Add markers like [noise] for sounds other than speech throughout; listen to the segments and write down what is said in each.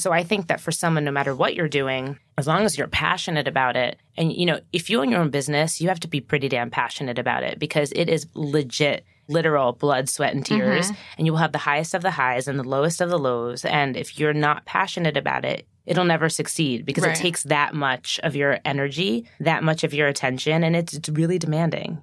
So I think that for someone, no matter what you're doing, as long as you're passionate about it, and you know, if you own your own business, you have to be pretty damn passionate about it because it is legit literal blood, sweat, and tears. Mm-hmm. And you will have the highest of the highs and the lowest of the lows. And if you're not passionate about it, it'll never succeed because right. it takes that much of your energy, that much of your attention, and it's, it's really demanding.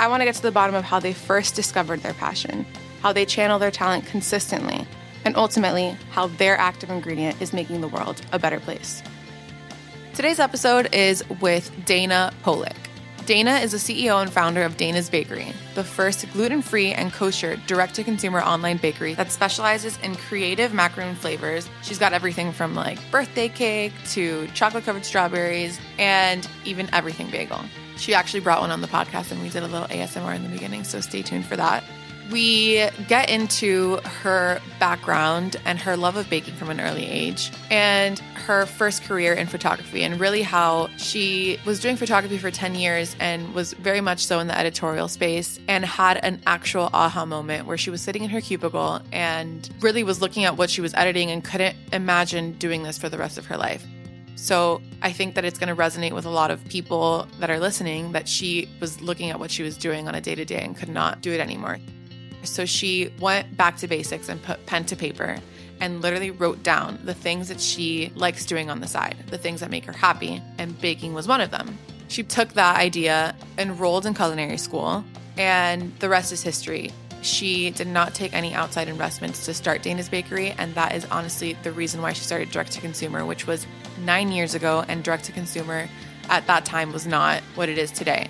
I want to get to the bottom of how they first discovered their passion, how they channel their talent consistently, and ultimately, how their active ingredient is making the world a better place. Today's episode is with Dana Pollack. Dana is the CEO and founder of Dana's Bakery, the first gluten free and kosher direct to consumer online bakery that specializes in creative macaroon flavors. She's got everything from like birthday cake to chocolate covered strawberries and even everything bagel. She actually brought one on the podcast and we did a little ASMR in the beginning, so stay tuned for that. We get into her background and her love of baking from an early age and her first career in photography and really how she was doing photography for 10 years and was very much so in the editorial space and had an actual aha moment where she was sitting in her cubicle and really was looking at what she was editing and couldn't imagine doing this for the rest of her life. So I think that it's going to resonate with a lot of people that are listening that she was looking at what she was doing on a day to day and could not do it anymore. So she went back to basics and put pen to paper and literally wrote down the things that she likes doing on the side, the things that make her happy, and baking was one of them. She took that idea, enrolled in culinary school, and the rest is history. She did not take any outside investments to start Dana's Bakery, and that is honestly the reason why she started direct to consumer, which was nine years ago, and direct to consumer at that time was not what it is today.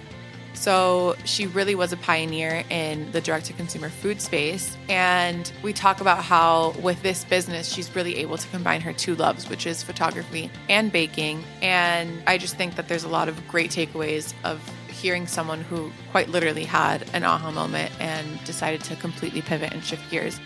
So she really was a pioneer in the direct to consumer food space. And we talk about how with this business, she's really able to combine her two loves, which is photography and baking. And I just think that there's a lot of great takeaways of hearing someone who quite literally had an aha moment and decided to completely pivot and shift gears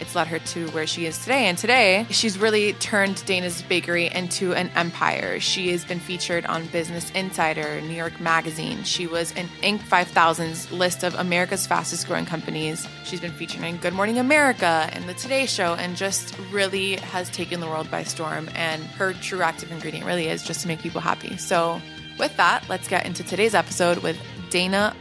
it's led her to where she is today. And today, she's really turned Dana's Bakery into an empire. She has been featured on Business Insider, New York Magazine. She was in Inc. 5000's list of America's fastest growing companies. She's been featured in Good Morning America and The Today Show, and just really has taken the world by storm. And her true active ingredient really is just to make people happy. So, with that, let's get into today's episode with Dana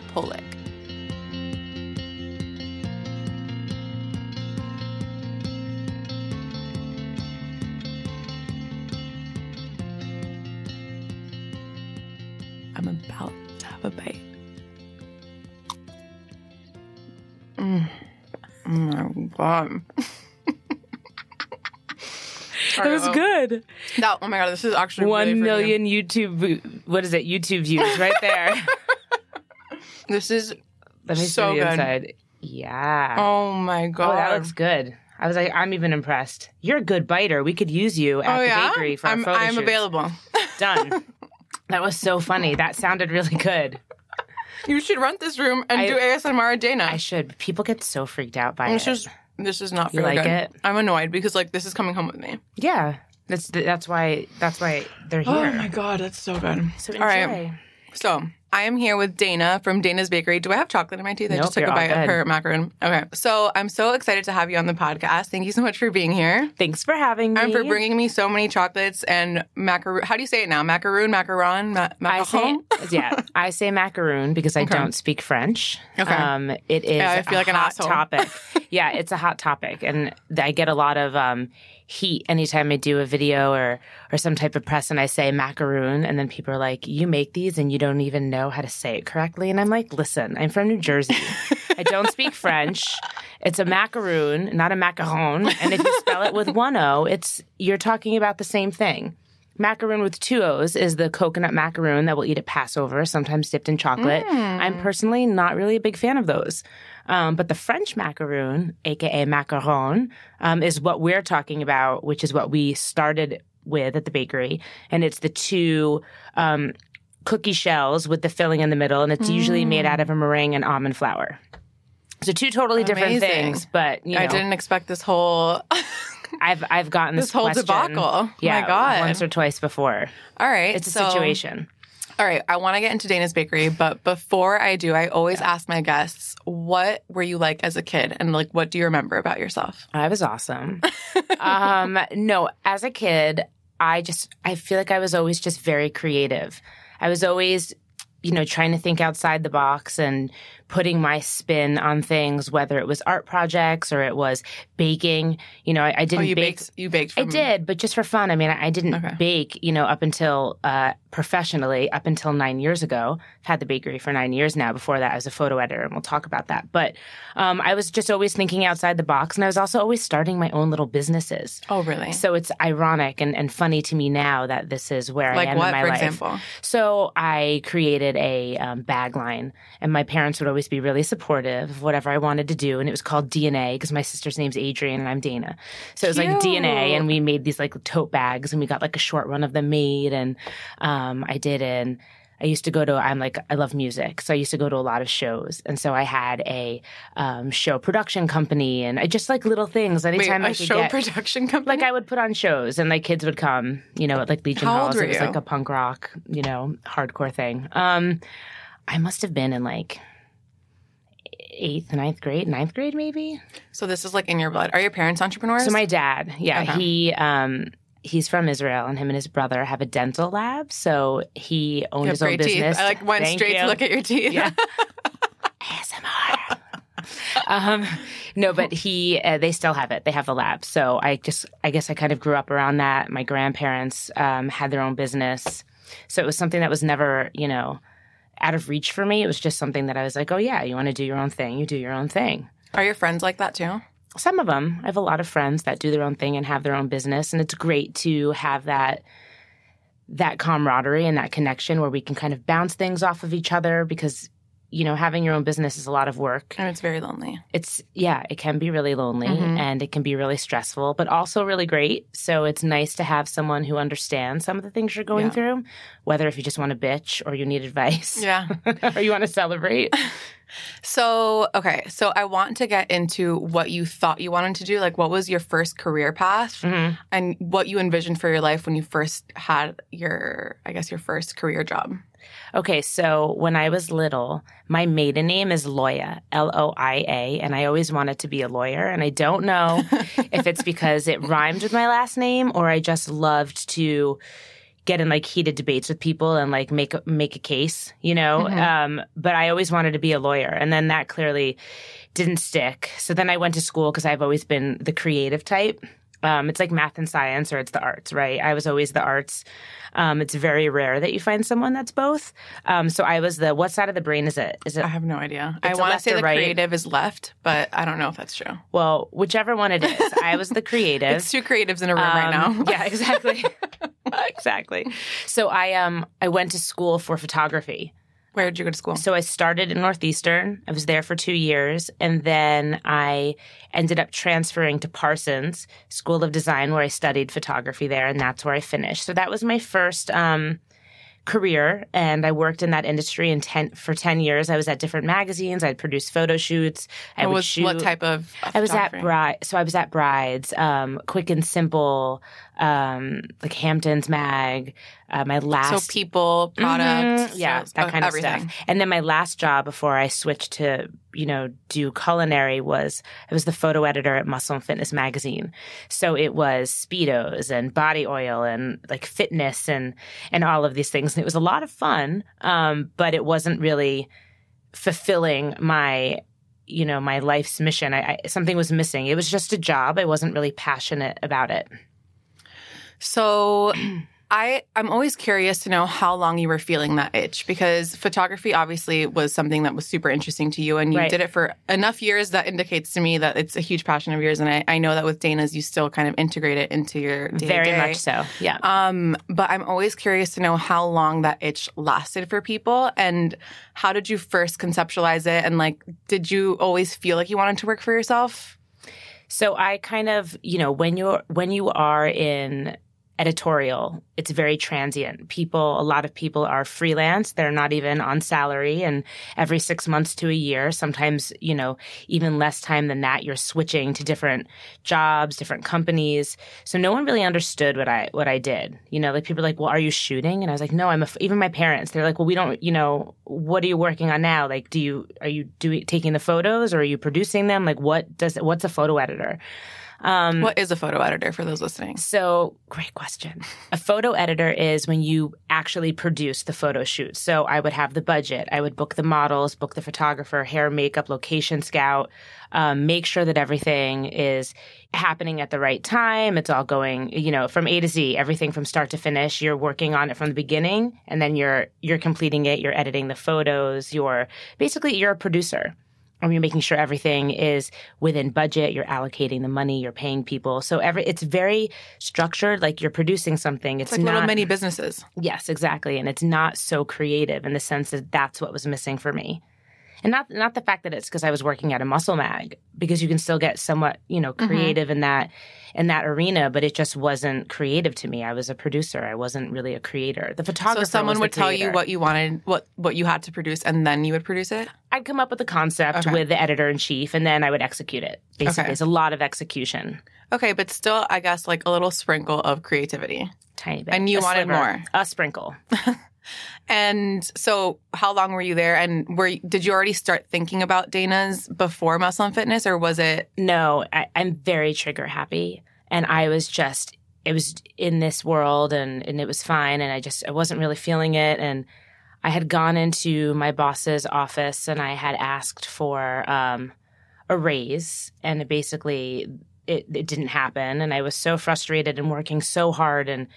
A bite. Mm. Oh my god. That was good. That, oh my god, this is actually one really million YouTube. What is it? YouTube views right there. [laughs] this is let me so see the good. inside. Yeah. Oh my god, oh, that looks good. I was like, I'm even impressed. You're a good biter. We could use you at oh, the yeah? bakery for I'm, photo I'm shoots. available. Done. [laughs] That was so funny. That sounded really good. You should rent this room and I- do ASMR Dana. I should. People get so freaked out by this it. is this is not You like good. it? I'm annoyed because like this is coming home with me. yeah. That's that's why that's why they're oh here. Oh my god, that's so good. So All right. So I am here with Dana from Dana's Bakery. Do I have chocolate in my teeth? I just took a bite of her macaron. Okay. So I'm so excited to have you on the podcast. Thank you so much for being here. Thanks for having me. And for bringing me so many chocolates and macaroon. How do you say it now? Macaroon, macaron, ma- I say, macaron? yeah, [laughs] I say macaroon because I Okay. don't speak French. Okay. Um, it is Yeah, I feel a like an hot asshole. topic. [laughs] yeah, it's a hot topic, and I get a lot of um, heat anytime I do a video or or some type of press, and I say macaroon, and then people are like, "You make these, and you don't even know how to say it correctly." And I'm like, "Listen, I'm from New Jersey. I don't [laughs] speak French. It's a macaroon, not a macaron. And if you spell it with one O, it's you're talking about the same thing." Macaroon with two O's is the coconut macaroon that we'll eat at Passover, sometimes dipped in chocolate. I'm personally not really a big fan of those. Um, but the French macaroon, aka macaron, um, is what we're talking about, which is what we started with at the bakery. And it's the two um, cookie shells with the filling in the middle, and it's usually made out of a meringue and almond flour. So two totally different things, but you know, I didn't expect this whole. [laughs] I've I've gotten this, This whole question, debacle. Oh my Yeah, God. once or twice before. All right, It's a so- situation. All right, I want to get into Dana's Bakery, but before I do, I always ask my guests, "What were you like as a kid?" and like, what do you remember about yourself? I was awesome. [laughs] um, no, as a kid, I just I feel like I was always just very creative. I was always, you know, trying to think outside the box and putting my spin on things, whether it was art projects or it was baking. You know, I, I didn't Oh, you bake. baked. You baked. I did, but just for fun. I mean, I I didn't Okay. bake, you know, up until uh, professionally, up until nine years ago. I've had the bakery for nine years now. Before that, I was a photo editor, and we'll talk about that. But um, I was just always thinking outside the box, and I was also always starting my own little businesses. Oh, really? So it's ironic and, and funny to me now that this is where I like am what, in my for life. example? So I created a um, bag line, and my parents would always be really supportive of whatever I wanted to do. And it was called DNA because my sister's name's Adrian and I'm Dana. So it was like DNA, and we made these like tote bags, and we got like a short run of them made, and um, I did. And I used to go to. I'm like I love music, so I used to go to a lot of shows, and so I had a um, show production company, and I just like little things. Wait, Anytime a I show get, production company. like I would put on shows and like kids would come, you know, at like Legion How Halls. It was you? like a punk rock, you know, hardcore thing. Um, I must have been in like eighth, ninth grade, ninth grade maybe. so this is like in your blood. Are your parents entrepreneurs? So my dad, yeah, Okay. he um he's from Israel and him and his brother have a dental lab. So he owned his own great teeth. business. I like went Thank straight you. to look at your teeth. Yeah. ASMR. [laughs] [laughs] um, no, but he, uh, they still have it. They have the lab. So I just, I guess I kind of grew up around that. My grandparents um, had their own business. So it was something that was never, you know, out of reach for me. It was just something that I was like, oh, yeah, you want to do your own thing, you do your own thing. Are your friends like that too? Some of them, I have a lot of friends that do their own thing and have their own business. And it's great to have that that camaraderie and that connection where we can kind of bounce things off of each other because you know having your own business is a lot of work And it's very lonely. it's yeah it can be really lonely Mhm. and it can be really stressful but also really great so it's nice to have someone who understands some of the things you're going Yeah. through whether if you just want to bitch or you need advice Yeah. [laughs] or you want to celebrate [laughs] So, okay. So I want to get into what you thought you wanted to do. Like, what was your first career path Mhm. and what you envisioned for your life when you first had your, I guess, your first career job? Okay, so when I was little, my maiden name is Loia, L O I A, and I always wanted to be a lawyer. And I don't know [laughs] if it's because it rhymed with my last name or I just loved to get in like heated debates with people and like make a, make a case, you know. Mhm. Um, but I always wanted to be a lawyer, and then that clearly didn't stick. So then I went to school because I've always been the creative type. Um, it's like math and science, or it's the arts, right? I was always the arts. Um, it's very rare that you find someone that's both. Um, so I was the what side of the brain is it? Is it I have no idea. I want to say the right. creative is left, but I don't know if that's true. well, whichever one it is. I was the [laughs] creative. It's two creatives in a room right now. Um, yeah, exactly. [laughs] [laughs] exactly. So I um I went to school for photography. Where did you go to school? So I started in Northeastern. I was there for two years, and then I ended up transferring to Parsons School of Design, where I studied photography there, and that's where I finished. So that was my first um, career, and I worked in that industry in ten for ten years. I was at different magazines. I'd produce photo shoots. I What was shoot. what type of? I was at? Bride, so I was at Brides, um, Quick and Simple, um, like Hamptons Mag. Uh, my last So people, product, Mhm. yeah, sales, that uh, kind of stuff. And then my last job before I switched to you know do culinary was I was the photo editor at Muscle and Fitness magazine. So it was speedos and body oil and like fitness and and all of these things. And it was a lot of fun, um, but it wasn't really fulfilling my you know my life's mission. I, I something was missing. It was just a job. I wasn't really passionate about it. So I, I'm always curious to know how long you were feeling that itch because photography obviously was something that was super interesting to you and you Right. did it for enough years that indicates to me that it's a huge passion of yours. And I, I know that with Dana's, you still kind of integrate it into your day Very much so. Yeah. Um, but I'm always curious to know how long that itch lasted for people and how did you first conceptualize it? And like, did you always feel like you wanted to work for yourself? So I kind of, you know, when you're when you are in editorial, it's very transient. People, a lot of people are freelance. They're not even on salary and every 6 months to a year, sometimes, you know, even less time than that, you're switching to different jobs, different companies. So no one really understood what I what I did. You know, like people are like, "Well, are you shooting?" And I was like, "No, I'm a f-. even my parents. They're like, "Well, we don't, you know, what are you working on now? Like do you are you doing taking the photos or are you producing them? Like what does what's a photo editor?" Um, What is a photo editor for those listening? so, great question. A photo editor is when you actually produce the photo shoot. So, I would have the budget, I would book the models, book the photographer, hair, makeup, location scout, um, make sure that everything is happening at the right time. It's all going, you know, from A to Z, everything from start to finish. You're working on it from the beginning, and then you're you're completing it. You're editing the photos. You're basically you're a producer. Um, you're making sure everything is within budget. You're allocating the money. You're paying people. So every it's very structured. Like you're producing something. It's, It's like not little mini businesses. yes, exactly, and it's not so creative in the sense that that's what was missing for me. And not not the fact that it's because I was working at a muscle mag because you can still get somewhat you know Mm-hmm. creative in that in that arena, but it just wasn't creative to me. I was a producer. I wasn't really a creator. The photographer. So someone would tell you what you wanted, what what you had to produce, and then you would produce it. I'd come up with the concept Okay. with the editor in chief, and then I would execute it. Basically, Okay. it's a lot of execution. Okay, but still, I guess like a little sprinkle of creativity. Tiny bit. And you A wanted sliver. more. A sprinkle. [laughs] And so, how long were you there? And were did you already start thinking about Dana's before Muscle and Fitness, or was it? No, I, I'm very trigger happy, and I was just it was in this world, and and it was fine, and I just I wasn't really feeling it, and I had gone into my boss's office, and I had asked for um, a raise, and basically it, it didn't happen, and I was so frustrated and working so hard, and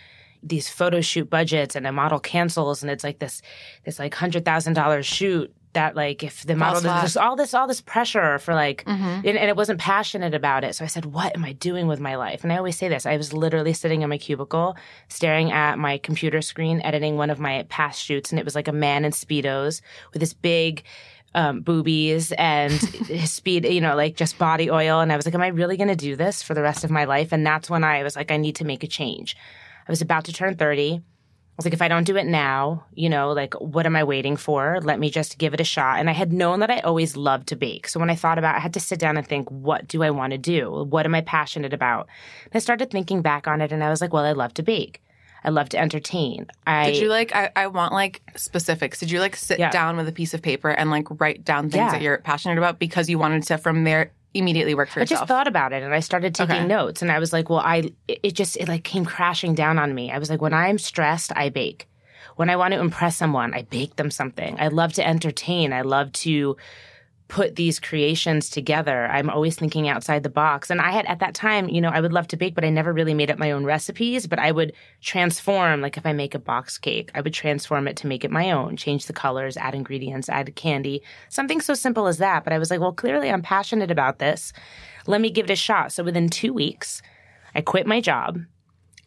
these photo shoot budgets and a model cancels and it's like this this like hundred thousand dollars shoot that like if the model there's all this all this pressure for like Mm-hmm. and, and it wasn't passionate about it so i said what am i doing with my life and i always say this i was literally sitting in my cubicle staring at my computer screen editing one of my past shoots and it was like a man in speedos with this big um, boobies and [laughs] his speed, you know, like just body oil. And I was like, am I really going to do this for the rest of my life? And that's when I was like, I need to make a change. I was about to turn 30. I was like, if I don't do it now, you know, like, what am I waiting for? Let me just give it a shot. And I had known that I always loved to bake. So when I thought about it, I had to sit down and think, what do I want to do? What am I passionate about? And I started thinking back on it and I was like, well, I love to bake. I love to entertain. I, Did you like? I, I want like specifics. Did you like sit Yeah. down with a piece of paper and like write down things Yeah. that you're passionate about because you wanted to from there immediately work for me. I just thought about it and I started taking Okay. notes and I was like, well, I, it it just, it like came crashing down on me. I was like, when I'm stressed, I bake. When I want to impress someone, I bake them something. I love to entertain. I love to put these creations together. I'm always thinking outside the box. And I had at that time, you know, I would love to bake, but I never really made up my own recipes, but I would transform, like if I make a box cake, I would transform it to make it my own, change the colors, add ingredients, add candy, something so simple as that. But I was like, well, clearly I'm passionate about this. Let me give it a shot. So within two weeks, I quit my job.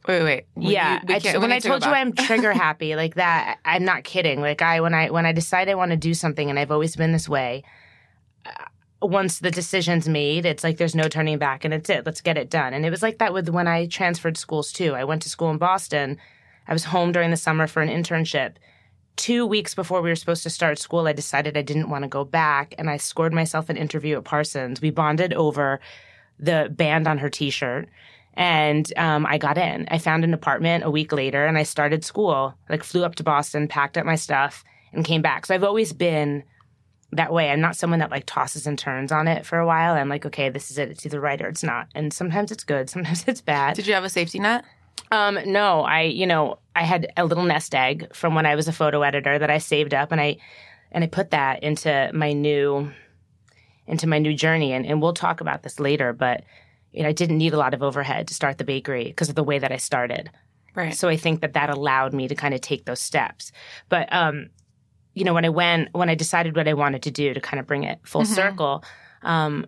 wait, wait. We- Yeah, we I, when I to told you. I'm trigger [laughs] happy like that, I'm not kidding. Like I when I when I decide I want to do something, and I've always been this way. Once the decision's made, it's like there's no turning back, and it's it. Let's get it done. And it was like that with when I transferred schools too. I went to school in Boston. I was home during the summer for an internship. Two weeks before we were supposed to start school, I decided I didn't want to go back, and I scored myself an interview at Parsons. We bonded over the band on her T-shirt and um, I got in. I found an apartment a week later, and I started school. Like flew up to Boston, packed up my stuff, and came back. So I've always been that way. I'm not someone that like tosses and turns on it for a while. I'm like, okay, this is it. It's either right or it's not. And sometimes it's good, [laughs] sometimes it's bad. Did you have a safety net? Um, no, I, you know, I had a little nest egg from when I was a photo editor that I saved up, and I, and I put that into my new, into my new journey. And, and we'll talk about this later, but you know, I didn't need a lot of overhead to start the bakery because of the way that I started. Right. So I think that that allowed me to kind of take those steps. But um, you know, when I went, when I decided what I wanted to do to kind of bring it full Mhm. circle, um,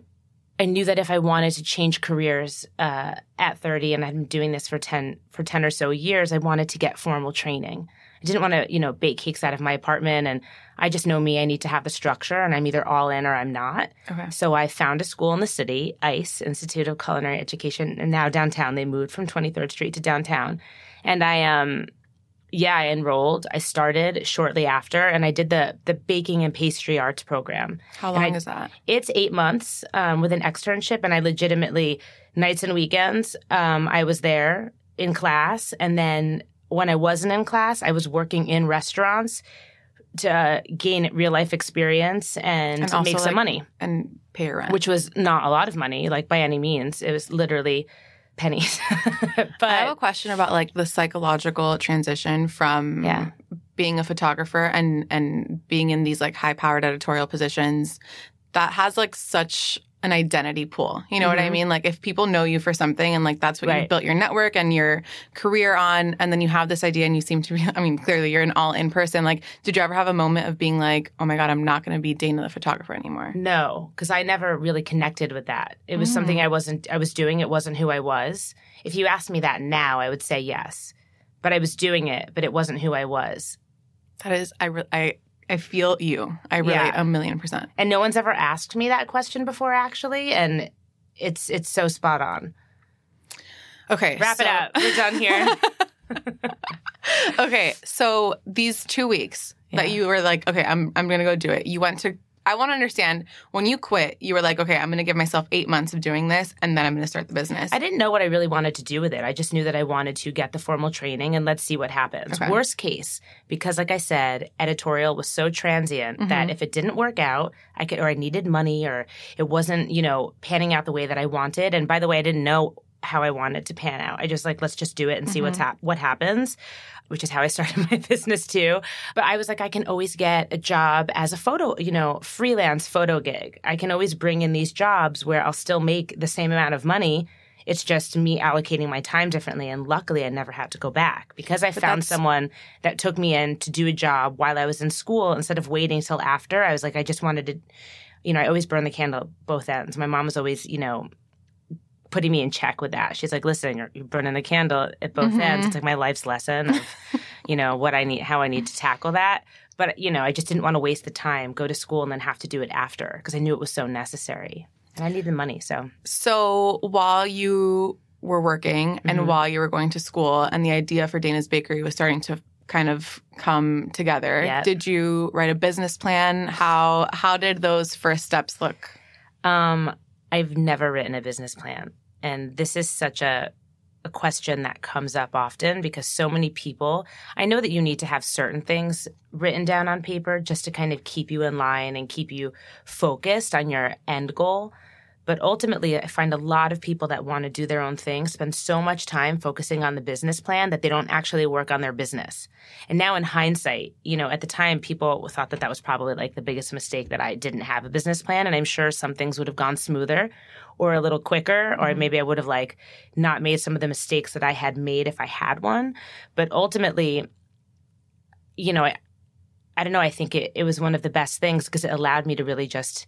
I knew that if I wanted to change careers uh, at 30, and I've been doing this for 10 for 10 or so years, I wanted to get formal training. I didn't want to, you know, bake cakes out of my apartment, and I just know me. I need to have the structure, and I'm either all in or I'm not. Okay. So I found a school in the city, ICE, Institute of Culinary Education, and now downtown. They moved from 23rd Street to downtown. And I um yeah, I enrolled. I started shortly after and I did the the baking and pastry arts program. How long I- is that? It's 8 months um, with an externship and I legitimately nights and weekends um, I was there in class and then when I wasn't in class, I was working in restaurants to uh, gain real life experience and, And make some like, money And pay rent. which was not a lot of money, like by any means. It was literally pennies. [laughs] I have a question about like the psychological transition from Yeah. being a photographer and and being in these like high powered editorial positions that has like such an identity pool. You know what I Mhm. mean? Like if people know you for something and like that's what you Right. built your network and your career on and then you have this idea and you seem to be [laughs] I mean clearly you're an all in person. Like did you ever have a moment of being like, "Oh my god, I'm not going to be Dana the photographer anymore?" no, because I never really connected with that. It was something Mm. I wasn't, I was doing. It wasn't who I was. If you asked me that now, I would say yes. But I was doing it, but it wasn't who I was. That is I re- I I feel you. I really Yeah. a million percent. And no one's ever asked me that question before, actually. And it's it's so spot on. Okay. Wrap it up. We're done here. [laughs] okay, so these two weeks that you were like, okay, I'm I'm gonna go do it. You went to. I want to understand when you quit. You were like, okay, I'm gonna give myself eight months of doing this, and then I'm gonna start the business. I didn't know what I really wanted to do with it. I just knew that I wanted to get the formal training and let's see what happens. Okay. Worst case, because like I said, editorial was so transient Mhm. that if it didn't work out, I could or I needed money or it wasn't, you know, panning out the way that I wanted. And by the way, I didn't know how I wanted to pan out. I just like let's just do it and see what's Mm-hmm. hap- what happens. Which is how I started [laughs] my business too. But I was like, I can always get a job as a photo, you know, freelance photo gig. I can always bring in these jobs where I'll still make the same amount of money it's just me allocating my time differently. And luckily, I never had to go back because I But found that's- someone that took me in to do a job while I was in school instead of waiting till after. I was like, I just wanted to, you know, I always burn the candle at both ends. My mom was always, you know, putting me in check with that. She's like, listen, you're, you're burning the candle at both Mhm. ends. It's like my life's lesson of, [laughs] you know, what I need, how I need to tackle that. But, you know, I just didn't want to waste the time, go to school, and then have to do it after because I knew it was so necessary. And I needed the money. So, So while you were working and Mhm. while you were going to school, and the idea for Dana's Bakery was starting to kind of come together, Yeah. did you write a business plan? How how did those first steps look? Um, I've never written a business plan. And this is such a a question that comes up often because so many people I know that you need to have certain things written down on paper just to kind of keep you in line and keep you focused on your end goal. But ultimately, I find a lot of people that want to do their own thing spend so much time focusing on the business plan that they don't actually work on their business. And now, in hindsight, you know, at the time, people thought that that was probably like the biggest mistake that I didn't have a business plan. And I'm sure some things would have gone smoother or a little quicker, or Mhm. maybe I would have like not made some of the mistakes that I had made if I had one. But ultimately, you know, I, I don't know. I think it, it was one of the best things because it allowed me to really just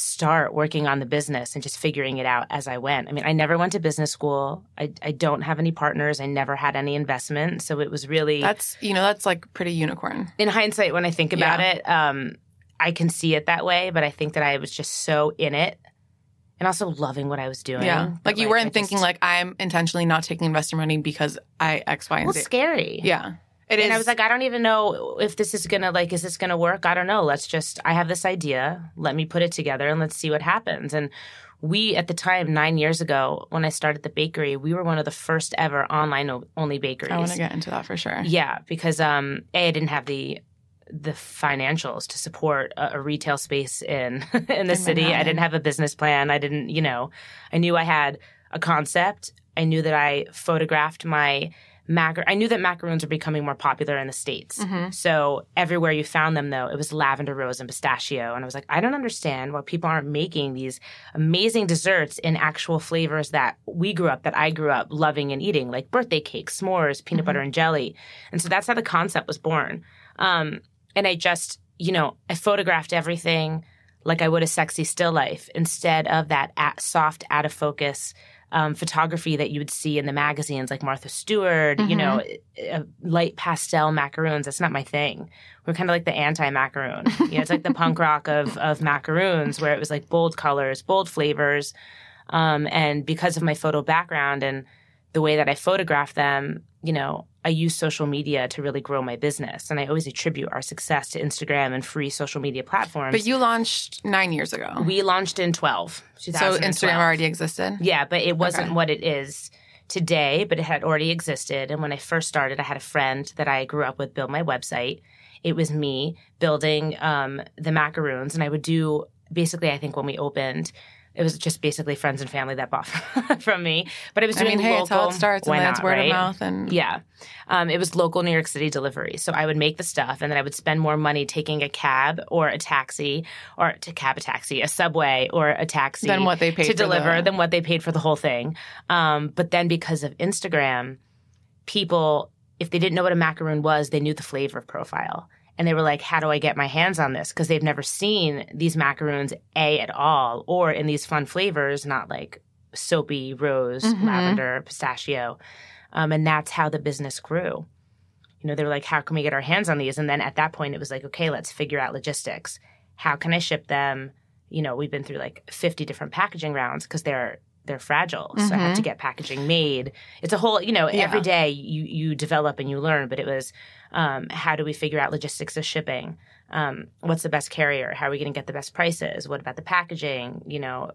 start working on the business and just figuring it out as I went. I mean, I never went to business school. I, I don't have any partners. I never had any investment. So it was really, That's you know that's like pretty unicorn. in hindsight, when I think about Yeah. it, um, I can see it that way. But I think that I was just so in it and also loving what I was doing. Yeah, that, like you weren't just- thinking like I'm intentionally not taking investor money because I X Y well, and it's Z. scary. Yeah, it is. and I was like, I don't even know if this is gonna like, is this gonna work? I don't know. Let's just, I have this idea. Let me put it together and let's see what happens. And we, at the time, nine years ago, when I started the bakery, we were one of the first ever online only bakeries. I want to get into that for sure. Yeah, because um, a I didn't have the the financials to support a, a retail space in [laughs] in the city. I didn't have a business plan. I didn't, you know, I knew I had a concept. I knew that I photographed my macar I knew that macaroons were becoming more popular in the States. Mm-hmm. So everywhere you found them though, it was lavender rose and pistachio. And I was like, I don't understand why people aren't making these amazing desserts in actual flavors that we grew up, that I grew up loving and eating, like birthday cakes, s'mores, peanut butter and jelly. And so that's how the concept was born. Um, and I just, you know, I photographed everything like I would a sexy still life instead of that at, soft, out of focus um, photography that you would see in the magazines like Martha Stewart, you know, uh, light pastel macaroons. That's not my thing. We're kind of like the anti macaroon. you know, it's like the punk rock of, [laughs] of macaroons where it was like bold colors, bold flavors. Um, and because of my photo background and the way that I photograph them, you know, I use social media to really grow my business. And I always attribute our success to Instagram and free social media platforms. But you launched nine years ago. we launched in 12. so Instagram already existed. Yeah, but it wasn't Okay. what it is today, but it had already existed. And when I first started, I had a friend that I grew up with build my website. It was me building um, the macaroons, and I would do basically, I think when we opened, it was just basically friends and family that bought [laughs] from me. But it was I doing mean, hey, local. it's how it starts, and then word right? of mouth, and Yeah. Um, it was local New York City delivery. So I would make the stuff and then I would spend more money taking a cab or a taxi or to cab a taxi, a subway or a taxi Than what they paid to deliver the- than what they paid for the whole thing. Um, but then because of Instagram, people, if they didn't know what a macaroon was, they knew the flavor profile. And they were like, how do I get my hands on this? Because they've never seen these macaroons, A, at all, or in these fun flavors, not like soapy rose, Mhm. lavender, pistachio. Um, and that's how the business grew. You know, they were like, how can we get our hands on these? And then at that point, it was like, okay, let's figure out logistics. How can I ship them? You know, we've been through like 50 different packaging rounds because they're they're fragile. So I have to get packaging made. It's a whole, you know, Yeah. every day you you develop and you learn. But it was, um, how do we figure out logistics of shipping? Um, what's the best carrier? How are we going to get the best prices? What about the packaging? You know,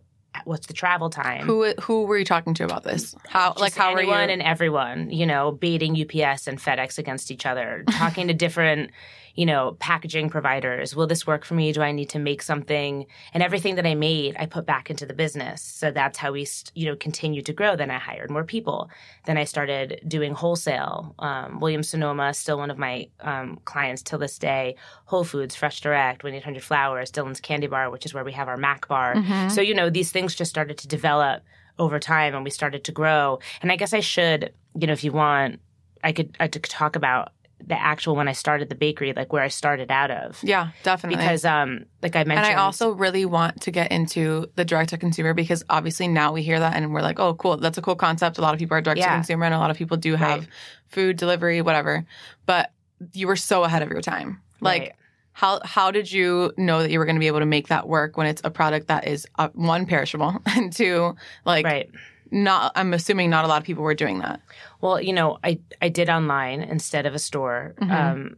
what's the travel time? who who were you talking to about this? How Just like how were anyone you? and everyone, you know, beating UPS and FedEx against each other, talking to different, you know, packaging providers. Will this work for me? Do I need to make something? And everything that I made, I put back into the business. So that's how we, you know, continued to grow. Then I hired more people. Then I started doing wholesale. Um, Williams Sonoma, still one of my um, clients till this day. Whole Foods, Fresh Direct, 1 800 Flowers, Dylan's Candy Bar, which is where we have our Mac bar. Mhm. So, you know, these things just started to develop over time and we started to grow. And I guess I should, you know, if you want, I could, I could talk about the actual when I started the bakery, like where I started out of. yeah, definitely. Because, um, like I mentioned and I also really want to get into the direct to consumer because obviously now we hear that and we're like, oh, cool, that's a cool concept. A lot of people are direct to consumer and a lot of people do have Right. food delivery, whatever. But you were so ahead of your time. Like, Right. how how did you know that you were going to be able to make that work when it's a product that is uh, one perishable [laughs] and two like right. Not? I'm assuming not a lot of people were doing that. Well, you know, I I did online instead of a store. Mhm. Um,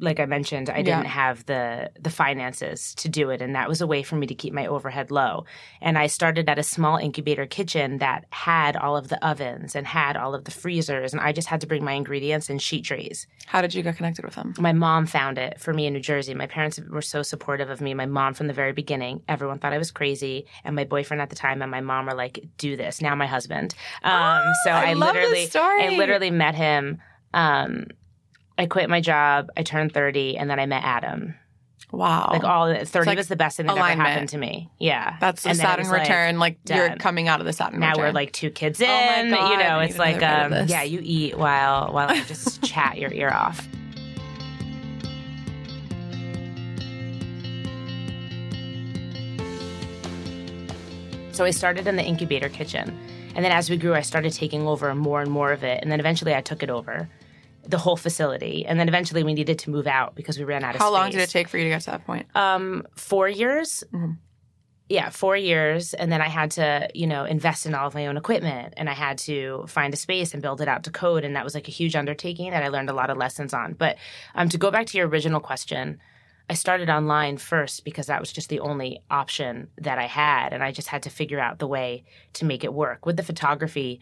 like I mentioned, I Yeah. didn't have the the finances to do it, and that was a way for me to keep my overhead low. And I started at a small incubator kitchen that had all of the ovens and had all of the freezers, and I just had to bring my ingredients and sheet trays. How did you get connected with them? My mom found it for me in New Jersey. My parents were so supportive of me. My mom from the very beginning. Everyone thought I was crazy, and my boyfriend at the time and my mom were like, "Do this." Now my husband. Um, so [gasps] I I, literally. I literally met him. Um, I quit my job. I turned thirty, and then I met Adam. Wow, Like all thirty like was the best thing that alignment. ever happened to me. Yeah, that's the And then it Saturn was like, return. Like, you're coming out of the Saturn. now return. we're like two kids in. Oh God, you know, it's like another bite of um, yeah, you eat while while I just [laughs] chat your ear off. So I started in the incubator kitchen. And then as we grew, I started taking over more and more of it. And then eventually I took it over, the whole facility. And then eventually we needed to move out because we ran out of space. How space. long did it take for you to get to that point? Um, four years. Mhm. Yeah, four years, and then I had to, you know, invest in all of my own equipment, and I had to find a space and build it out to code, and that was like a huge undertaking that I learned a lot of lessons on. But um, to go back to your original question, I started online first because that was just the only option that I had, and I just had to figure out the way to make it work. With the photography,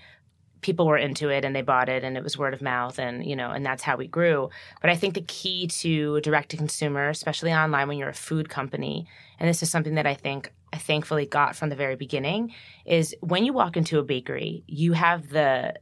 people were into it and they bought it and it was word of mouth and you know and that's how we grew. But i think the key to direct to consumer especially online when you're a food company and this is something that i think i thankfully got from the very beginning is when you walk into a bakery you have the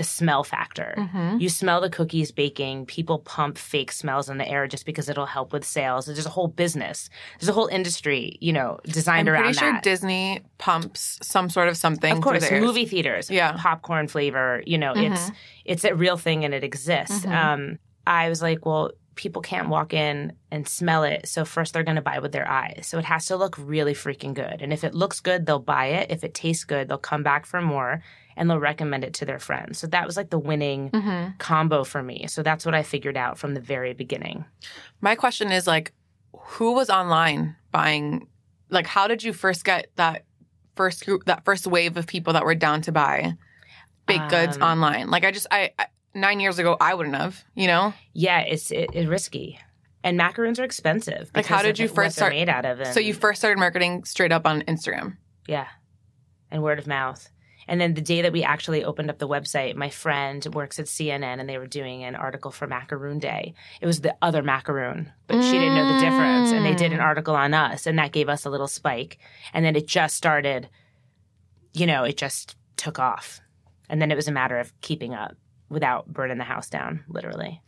the smell factor. Mhm. You smell the cookies baking. People pump fake smells in the air just because it'll help with sales. There's a whole business. There's a whole industry, you know, designed I'm around pretty sure that. Disney pumps some sort of something. of course, movie theaters, Yeah. popcorn flavor. You know, Mhm. it's it's a real thing and it exists. Mhm. Um, I was like, well, people can't walk in and smell it, so first they're going to buy with their eyes. So it has to look really freaking good. And if it looks good, they'll buy it. If it tastes good, they'll come back for more and they'll recommend it to their friends. So that was like the winning Mhm. combo for me. So that's what I figured out from the very beginning. My question is like, who was online buying? Like, how did you first get that first group, that first wave of people that were down to buy baked goods Um, online? Like, I just, I, I nine years ago, I wouldn't have. You know, Yeah, it's it, it's risky. And macaroons are expensive. Like, how did you what first start- made out of? And, so you first started marketing straight up on Instagram. Yeah. And word of mouth. And then the day that we actually opened up the website, my friend works at CNN and they were doing an article for Macaroon Day. It was the other macaroon, but she didn't know the difference. And they did an Mm. article on us and that gave us a little spike. And then it just started, you know, it just took off. And then it was a matter of keeping up without burning the house down, literally.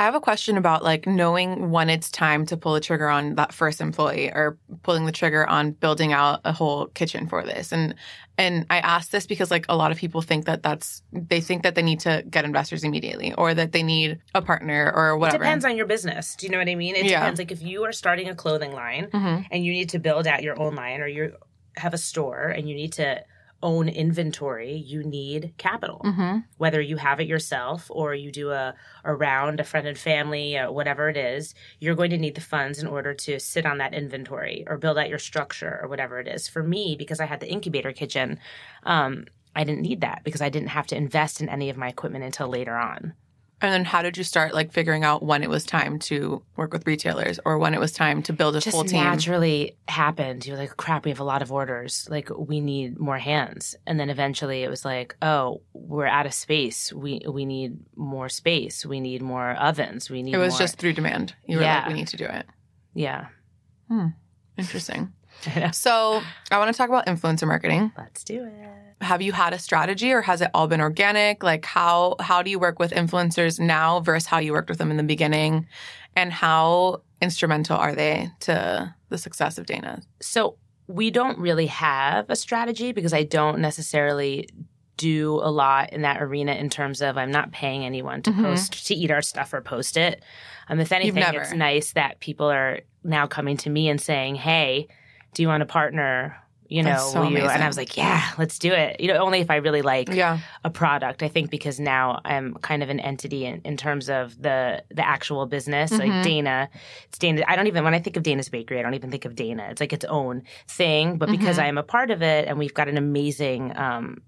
I have a question about like knowing when it's time to pull the trigger on that first employee or pulling the trigger on building out a whole kitchen for this. And and I ask this because like a lot of people think that that's they think that they need to get investors immediately or that they need a partner or It whatever. depends on your business. Do you know what I mean? It Yeah. depends. Like if you are starting a clothing line Mhm. and you need to build out your own line or you have a store and you need to own inventory, you need capital. Mhm. Whether you have it yourself or you do a, a round, a friend and family, or whatever it is, you're going to need the funds in order to sit on that inventory or build out your structure or whatever it is. For me, because I had the incubator kitchen, um, I didn't need that because I didn't have to invest in any of my equipment until later on. And then how did you start like figuring out when it was time to work with retailers or when it was time to build a just full team? Just naturally happened. You're like, crap, we have a lot of orders. Like, we need more hands. And then eventually it was like, oh, we're out of space. We we need more space. We need more ovens. We need It was more- just through demand. You were Yeah. like, we need to do it. yeah. Hmm. Interesting. [laughs] So I want to talk about influencer marketing. Let's do it. Have you had a strategy or has it all been organic like how how do you work with influencers now versus how you worked with them in the beginning and how instrumental are they to the success of dana So we don't really have a strategy because I don't necessarily do a lot in that arena in terms of I'm not paying anyone to Mhm. post to eat our stuff or post it. Um, if anything, it's nice that people are now coming to me and saying, "Hey, do you want to partner?" You know, so you? And. I was like, "Yeah, let's do it." You know, only if I really like yeah a product. I think because now I'm kind of an entity in, in terms of the the actual business. Mhm. Like Dana, it's Dana. I don't even when I think of Dana's Bakery, I don't even think of Dana. It's like its own thing. But because Mhm. I am a part of it, and we've got an amazing, um,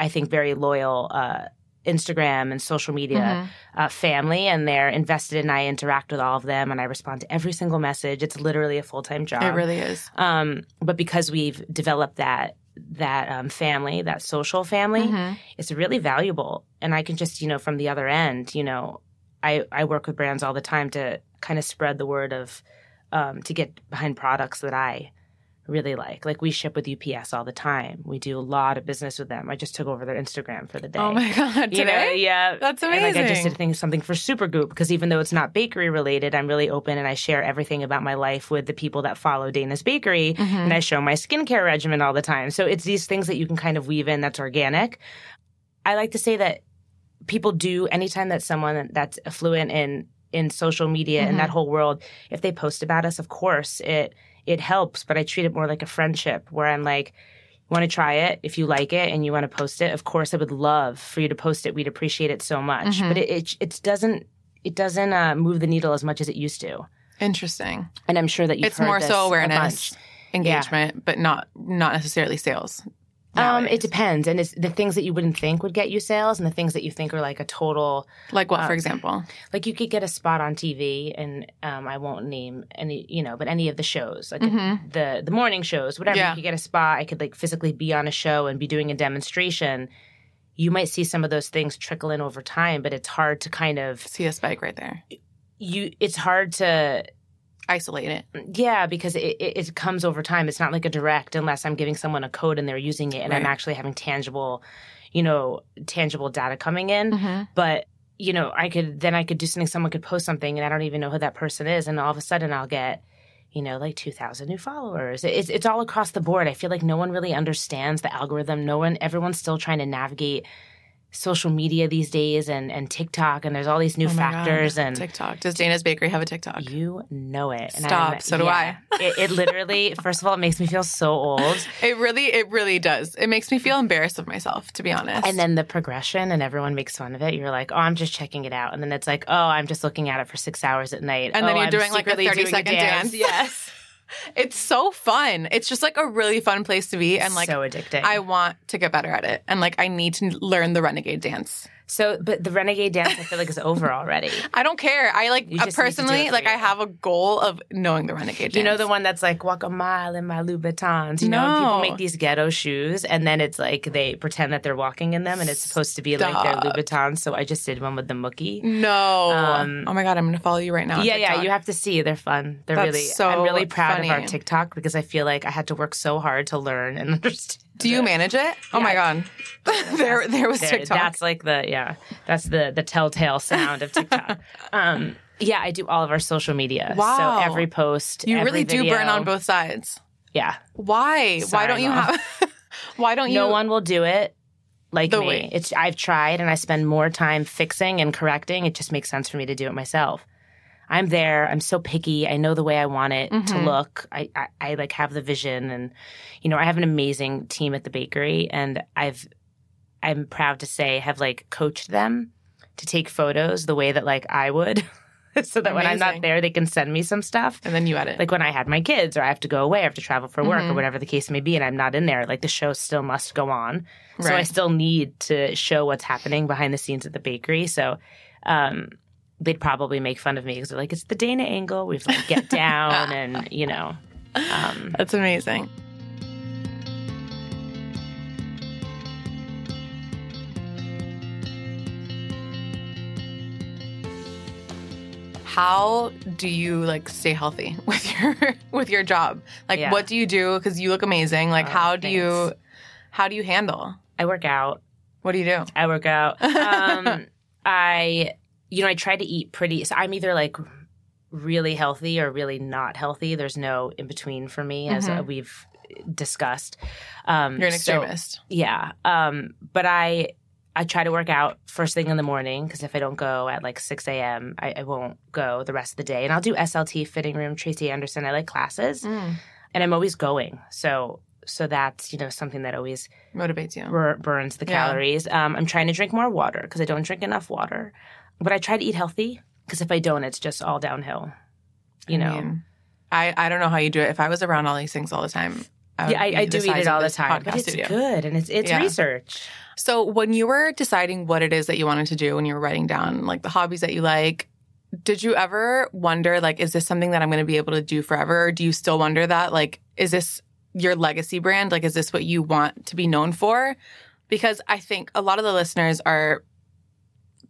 I think, very loyal. Uh, Instagram and social media Mhm. uh, family, and they're invested, and I interact with all of them, and I respond to every single message. It's literally a full time job. it really is Um, but because we've developed that that um, family, that social family, Mhm. it's really valuable. And I can just, you know, from the other end, you know, I, I work with brands all the time to kind of spread the word of, um, to get behind products that I really like. Like we ship with UPS all the time. We do a lot of business with them. I just took over their Instagram for the day. oh my [laughs] god You know, yeah. that's And, like I just did things, something for Supergoop because even though it's not bakery related, I'm really open and I share everything about my life with the people that follow Dana's Bakery Mhm. and I show my skincare regimen all the time. So it's these things that you can kind of weave in that's organic. I like to say that people do anytime that someone that's affluent in in social media Mhm. and that whole world, if they post about us, of course it it helps. But I treat it more like a friendship where I'm like, you want to try it if you like it and you want to post it. Of course, I would love for you to post it. We'd appreciate it so much. Mhm. But it, it it doesn't it doesn't uh, move the needle as much as it used to. interesting And I'm sure that you've it's more so awareness engagement but not not necessarily sales Um, it depends, and it's the things that you wouldn't think would get you sales, and the things that you think are like a total. like what for um, example Like you could get a spot on TV, and um, I won't name any, you know, but any of the shows, like Mhm. the the morning shows, whatever. Yeah. You could get a spot. I could like physically be on a show and be doing a demonstration. You might see some of those things trickle in over time, but it's hard to kind of see a spike right there you. It's hard to isolate it Yeah, because it, it, it comes over time. It's not like a direct unless I'm giving someone a code and they're using it and I'm actually having tangible, you know, tangible data coming in. Mm-hmm. But, you know, I could, then I could do something, someone could post something and I don't even know who that person is. And all of a sudden I'll get, you know, like 2,000 new followers. It's, it's all across the board. I feel like no one really understands the algorithm. No one, everyone's still trying to navigate social media these days and, and TikTok, and there's all these new Oh my God. factors. And TikTok. Does Dana's Bakery have a TikTok? you know it. And Stop. I'm- So do yeah. [laughs] it, it literally, first of all, it makes me feel so old. [laughs] It really, it really does. It makes me feel embarrassed of myself, to be honest. And then the progression, and everyone makes fun of it. You're like, oh, I'm just checking it out. And then it's like, oh, I'm just looking at it for six hours at night. And then Oh, you're I'm doing, like, a secretly 30 doing dance. [laughs] Yes. It's so fun. It's just like a really fun place to be. And like, so addicting. I want to get better at it. And like, I need to learn the renegade dance. So, but the renegade dance, I feel like is over already. [laughs] I don't care. I like You uh, just need to do personally, like, I have a goal of knowing the renegade dance. You know the one that's like walk a mile in my Louboutins. You know, people make these ghetto shoes, and then it's like they pretend that they're walking in them, and it's supposed to be like Stop. their Louboutins. So I just did one with the Mookie. No. Um, oh my God, I'm going to follow you right now. yeah, yeah, you have to see. They're fun. They're That's really. so I'm really proud of our. TikTok because I feel like I had to work so hard to learn and [laughs] understand. Do you manage it? Oh my God. [laughs] there, there was There- TikTok. That's like the yeah. That's the the telltale sound of TikTok. [laughs] um, yeah, I do all of our social media. Wow. So every post, you every really do video- burn on both sides. Yeah. Why? Why don't you have? [laughs] why don't you? no one will do it like me. way- It's I've tried and I spend more time fixing and correcting. It just makes sense for me to do it myself. I'm there. I'm so picky. I know the way I want it to Mhm. look. I, I I like have the vision and you know, I have an amazing team at the bakery and I've I'm proud to say have like coached them to take photos the way that like I would. [laughs] so that when I'm not there they can send me some stuff And then you edit. like when I had my kids or I have to go away, I have to travel for work Mhm. or whatever the case may be, and I'm not in there, like the show still must go on. So I still need to show what's happening behind the scenes at the bakery. So um, they'd probably make fun of me because they're like, it's the Dana angle. We've like get [laughs] down and, you know. Um, That's amazing. How do you like stay healthy [laughs] with your with your job? Like Yeah. what do you do cuz you look amazing. Like Oh, how do you how do you handle? I work out. What do you do? I work out. [laughs] Um, I, you know, I try to eat pretty. So I'm either like really healthy or really not healthy. There's no in between for me, as Mhm. uh, we've discussed. Um, You're an so- extremist. Yeah. Um, but I I try to work out first thing in the morning because if I don't go at like 6 a.m., I, I won't go the rest of the day. And I'll do SLT Fhitting Room, Tracy Anderson. I like classes Mm. and I'm always going. So, so that's, you know, something that always Motivates you. bur- burns the Yeah. calories. Um, I'm trying to drink more water because I don't drink enough water. But I try to eat healthy because if I don't, it's just all downhill. You know, I, mean, I I don't know how you do it. If I was around all these things all the time, I would yeah, I, I do eat it all the time, but it's studio. good and it's it's Yeah. research. So when you were deciding what it is that you wanted to do when you were writing down like the hobbies that you like, did you ever wonder like is this something that I'm going to be able to do forever or do you still wonder that like is this your legacy brand? Like is this what you want to be known for? Because I think a lot of the listeners are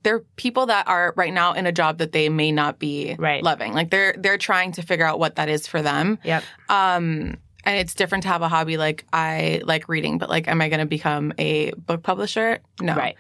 they're people that are right now in a job that they may not be Right. loving. Like they're they're trying to figure out what that is for them. Yep. Um, and it's different to have a hobby like I like reading, but like, am I going to become a book publisher? No. Right.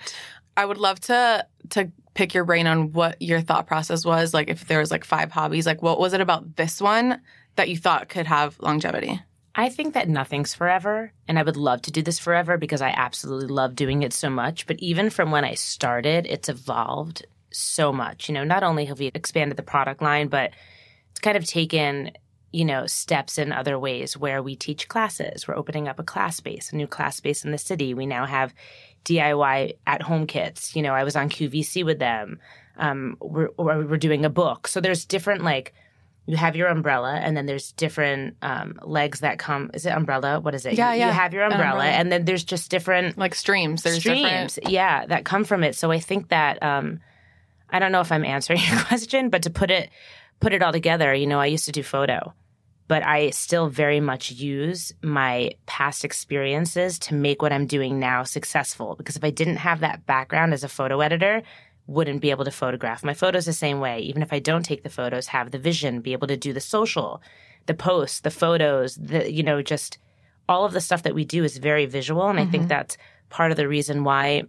I would love to to pick your brain on what your thought process was. Like, if there was like five hobbies, like what was it about this one that you thought could have longevity? I think that nothing's forever, and I would love to do this forever because I absolutely love doing it so much. But even from when I started, it's evolved so much. You know, not only have we expanded the product line, but it's kind of taken, you know, steps in other ways where we teach classes. We're opening up a class space, a new class space in the city. We now have DIY at home kits. You know, I was on QVC with them. Um, we're, we're doing a book. So there's different like you have your umbrella and then there's different um, legs that come is it umbrella what is it Yeah, you, yeah. you have your umbrella, umbrella. and then there's just different Like streams, there's streams different. yeah that come from it so i think that um, i don't know if i'm answering [laughs] your question but to put it put it all together you know i used to do photo but i still very much use my past experiences to make what i'm doing now successful because if i didn't have that background as a photo editor wouldn't be able to photograph my photos the same way even if i don't take the photos have the vision be able to do the social the posts the photos the you know just all of the stuff that we do is very visual and i think mm-hmm. that's part of the reason why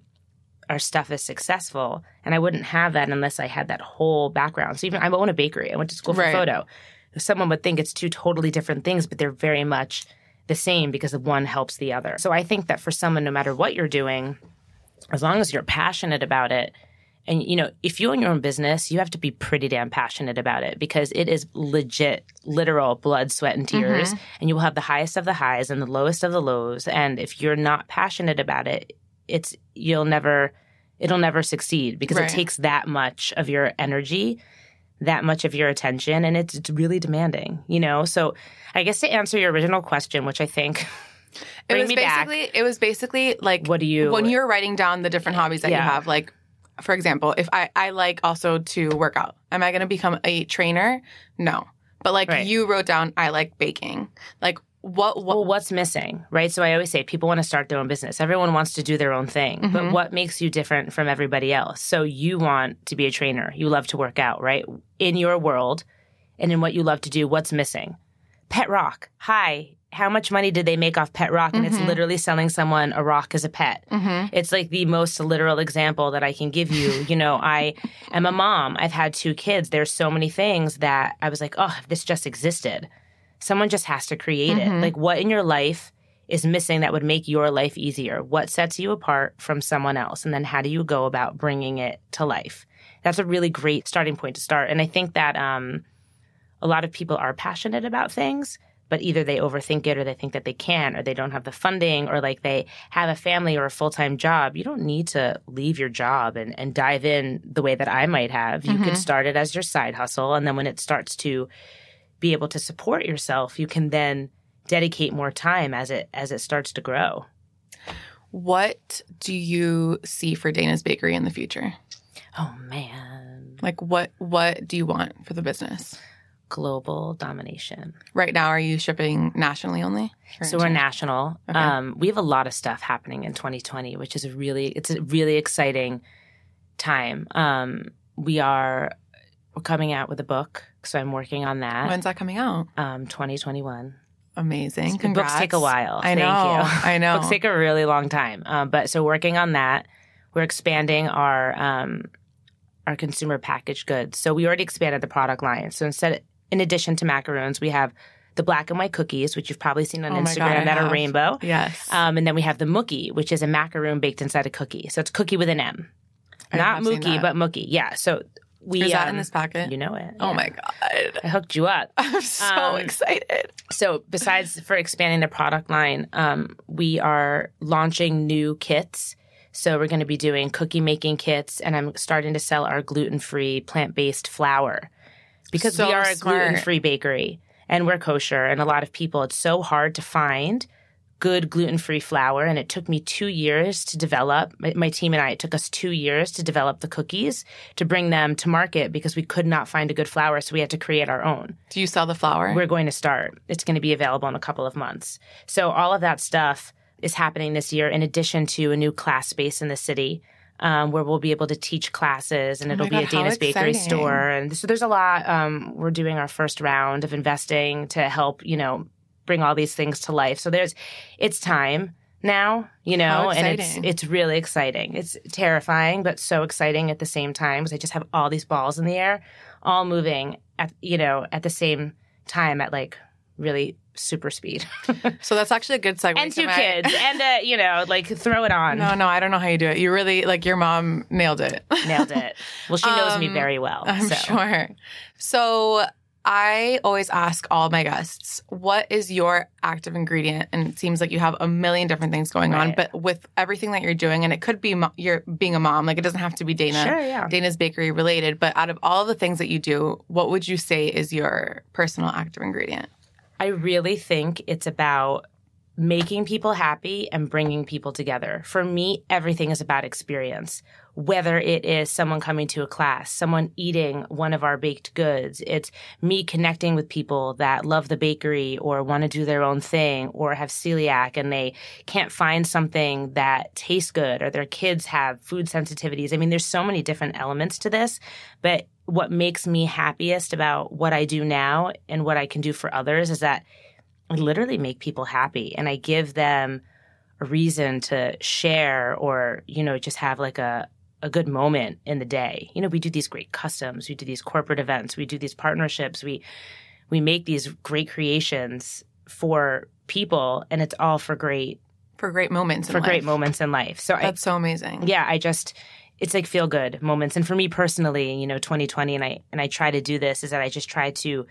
our stuff is successful. And I wouldn't have that unless I had that whole background. So even I own a bakery. I went to school for Right. photo. Someone would think it's two totally different things, but they're very much the same because one helps the other. So I think that for someone, no matter what you're doing, as long as you're passionate about it, and you know, if you own your own business, you have to be pretty damn passionate about it because it is legit, literal blood, sweat, and mm-hmm. tears. And you will have the highest of the highs and the lowest of the lows. And if you're not passionate about it, it's you'll never it'll never succeed because Right. it takes that much of your energy that much of your attention and it's, it's really demanding you know so i guess to answer your original question which i think It was me back basically it was basically like what do you when you're writing down the different hobbies that you have, like for example, if I, I like also to work out, am I going to become a trainer? No. But like Right. you wrote down, I like baking. Like what, what, well what's missing right so i always say people want to start their own business everyone wants to do their own thing Mm-hmm. but what makes you different from everybody else so you want to be a trainer you love to work out right in your world and in what you love to do what's missing pet rock hi how much money did they make off pet rock? And Mm-hmm. it's literally selling someone a rock as a pet. It's like the most literal example that i can give you. [laughs] You know i am a mom. I've had two kids. There's so many things that i was like oh if this just existed. Someone just has to create it. Like what in your life is missing that would make your life easier? What sets you apart from someone else? And then how do you go about bringing it to life? That's a really great starting point to start. And i think that um, a lot of people are passionate about things but either they overthink it or they think that they can't or they don't have the funding or like they have a family or a full-time job you don't need to leave your job and, and dive in the way that i might have you could mm-hmm. start it as your side hustle and then when it starts to be able to support yourself you can then dedicate more time as it as it starts to grow what do you see for Dana's Bakery in the future? oh man Like what, what do you want for the business? Global domination Right now, are you shipping nationally only? So we're national. Okay. Um, we have a lot of stuff happening in 2020, which is a really it's a really exciting time. Um, we are we're coming out with a book, so I'm working on that. When's that coming out? Um, 2021. Amazing. Congrats. Books take a while. I Thank know. you. I know. Books take a really long time. Um, but so working on that, we're expanding our um, our consumer packaged goods. So we already expanded the product line. So instead, in addition to macaroons, we have the black and white cookies, which you've probably seen on Oh Instagram God, that are rainbow. yes. Um, and then we have the Mookie, which is a macaroon baked inside a cookie. So it's cookie with an M. I Not Mookie, but Mookie. Yeah. So we. Is that in um, this packet? You know it. oh yeah. my God. I hooked you up. [laughs] I'm so Um, excited. So besides for expanding the product line, um, we are launching new kits. So we're going to be doing cookie making kits, and I'm starting to sell our gluten free plant based flour because So we are a gluten free bakery and we're kosher. And a lot of people, it's so hard to find good gluten free flour. And it took me two years to develop. My, my team and I, it took us two years to develop the cookies to bring them to market because we could not find a good flour. So we had to create our own Do you sell the flour? we're going to start. It's going to be available in a couple of months. So all of that stuff is happening this year, in addition to a new class space in the city. Um, where we'll be able to teach classes and Oh it'll be God, a how Dana's Bakery store. And so there's a lot. Um, we're doing our first round of investing to help, you know, bring all these things to life. So there's, it's time now, you know, and it's, it's really exciting. It's terrifying, but so exciting at the same time because I just have all these balls in the air, all moving at, you know, at the same time at like really super speed. [laughs] so that's actually a good segue. and two kids and, uh, you know, like throw it on. No, no, I don't know how you do it. You really like your mom nailed it. [laughs] Nailed it. Well, she knows me Um, very well. I'm so. sure. So I always ask all my guests, what is your active ingredient? And it seems like you have a million different things going on, but with everything that you're doing, and it could be mo- you're being a mom, like it doesn't have to be Dana. Sure, yeah. Dana's bakery related, but out of all the things that you do, what would you say is your personal active ingredient? I really think it's about making people happy and bringing people together. For me, everything is about experience. Whether it is someone coming to a class, someone eating one of our baked goods, it's me connecting with people that love the bakery or want to do their own thing or have celiac and they can't find something that tastes good or their kids have food sensitivities. I mean, there's so many different elements to this, but what makes me happiest about what I do now and what I can do for others is that I literally make people happy and I give them a reason to share or, you know, just have like a, a good moment in the day. You know, we do these great customs, we do these corporate events, we do these partnerships, we we make these great creations for people and it's all for great For great moments. in for great life. moments in life. So I That's so amazing. yeah, I just it's like feel good moments. And for me personally, you know, 2020 and I and I try to do this is that I just try to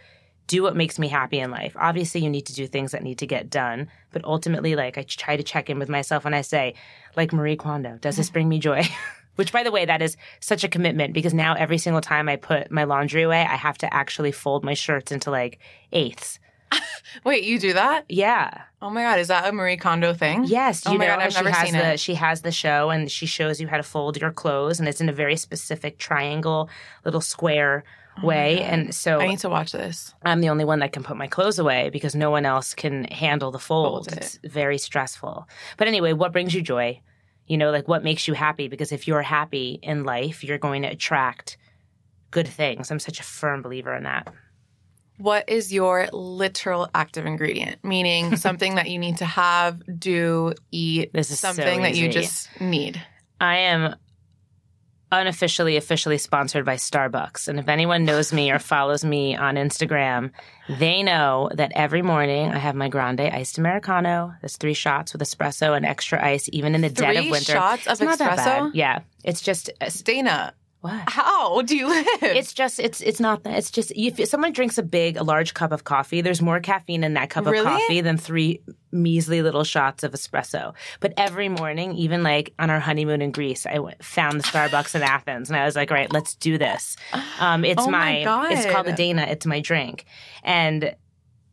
do what makes me happy in life. Obviously, you need to do things that need to get done, but ultimately like I try to check in with myself and I say, like Marie Kondo, does this [laughs] bring me joy? [laughs] Which by the way, that is such a commitment because now every single time I put my laundry away, I have to actually fold my shirts into like eighths. [laughs] Wait, you do that? Yeah. Oh my God. Is that a Marie Kondo thing? Yes, Oh you my know God, I've she never has seen the it. she has the show and she shows you how to fold your clothes and it's in a very specific triangle little square oh way Oh God. and so I need to watch this. I'm the only one that can put my clothes away because no one else can handle the fold. Fold it. It's very stressful. But anyway, what brings you joy? You know, like what makes you happy because if you're happy in life, you're going to attract good things. I'm such a firm believer in that. What is your literal active ingredient? Meaning [laughs] something that you need to have, do, eat, This is so something that you just need. I am unofficially officially sponsored by Starbucks. And if anyone knows me or [laughs] follows me on Instagram, they know that every morning I have my grande iced americano. That's three shots with espresso and extra ice even in the dead of Three winter. shots of It's espresso? Yeah. It's just uh, Dana, what? how do you live? It's just it's it's not that it's just if someone drinks a big a large cup of coffee, there's more caffeine in that cup Really? of coffee than three measly little shots of espresso. But every morning, even like on our honeymoon in Greece, I went, found the Starbucks in Athens, and I was like, right, let's do this. Um, it's Oh my my, it's called the Dana. It's my drink, and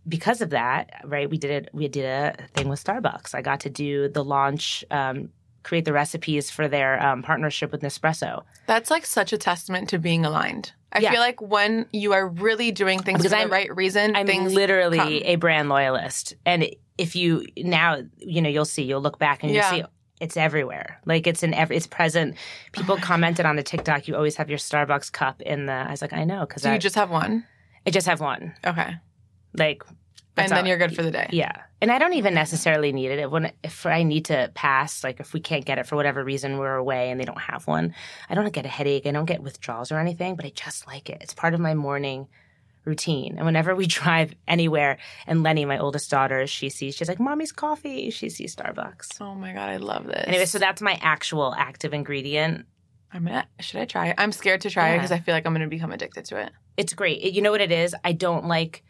because of that, right, we did it. We did a thing with Starbucks. I got to do the launch. Um, create the recipes for their um, partnership with Nespresso. That's like such a testament to being aligned. I Yeah. feel like when you are really doing things Because for I'm- the right reason, I'm things literally come. a brand loyalist. And if you now, you know, you'll see, you'll look back and you'll see it's everywhere. Like it's in every, it's present. People Oh [sighs] commented on the TikTok, you always have your Starbucks cup in the, I was like, I know, because Do I, you just have one? I just have one. Okay. Like, and then all- you're good for the day. Yeah. And I don't even necessarily need it. When if I need to pass, like if we can't get it for whatever reason, we're away and they don't have one, I don't get a headache. I don't get withdrawals or anything, but I just like it. It's part of my morning routine. And whenever we [laughs] drive anywhere, and Lenny, my oldest daughter, she sees, she's like, "Mommy's coffee." She sees Starbucks. Oh my god, I love this. Anyway, so that's my actual active ingredient. I'm gonna. Should I try it? I'm scared to try it because I feel like I'm gonna become addicted to it. It's great. You know what it is? I don't like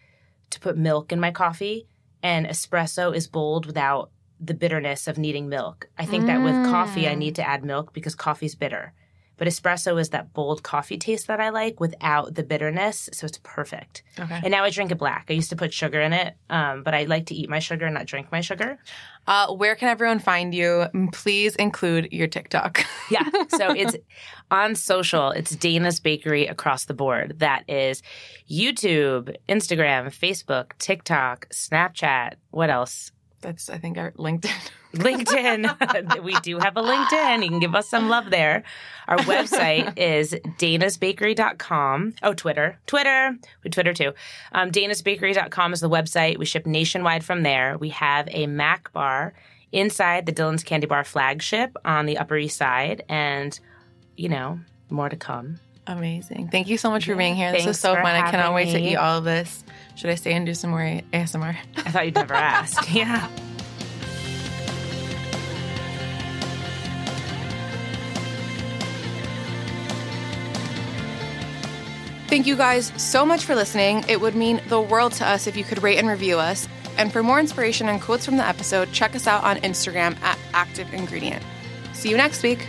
to put milk in my coffee, and espresso is bold without the bitterness of needing milk. I think that with coffee, I Mm. need to add milk because coffee's bitter. But espresso is that bold coffee taste that I like without the bitterness, so it's perfect. Okay. And now I drink it black. I used to put sugar in it, um, but I like to eat my sugar and not drink my sugar. Uh, where can everyone find you? Please include your TikTok. [laughs] Yeah. So it's on social. It's Dana's Bakery across the board. That is YouTube, Instagram, Facebook, TikTok, Snapchat. What else? That's I think our LinkedIn. [laughs] LinkedIn. we do have a LinkedIn. You can give us some love there. Our website is danasbakery.com. Oh, Twitter. Twitter. We Twitter too. Um, danasbakery.com is the website. We ship nationwide from there. We have a Mac bar inside the Dylan's Candy Bar flagship on the Upper East Side. And, you know, more to come. Amazing. Thank you so much for being here. This is so fun. I cannot wait to eat all of this. Should I stay and do some more ASMR? I thought you'd never [laughs] ask. Yeah. Thank you guys so much for listening. It would mean the world to us if you could rate and review us. And for more inspiration and quotes from the episode, check us out on Instagram at Active Ingredient. See you next week.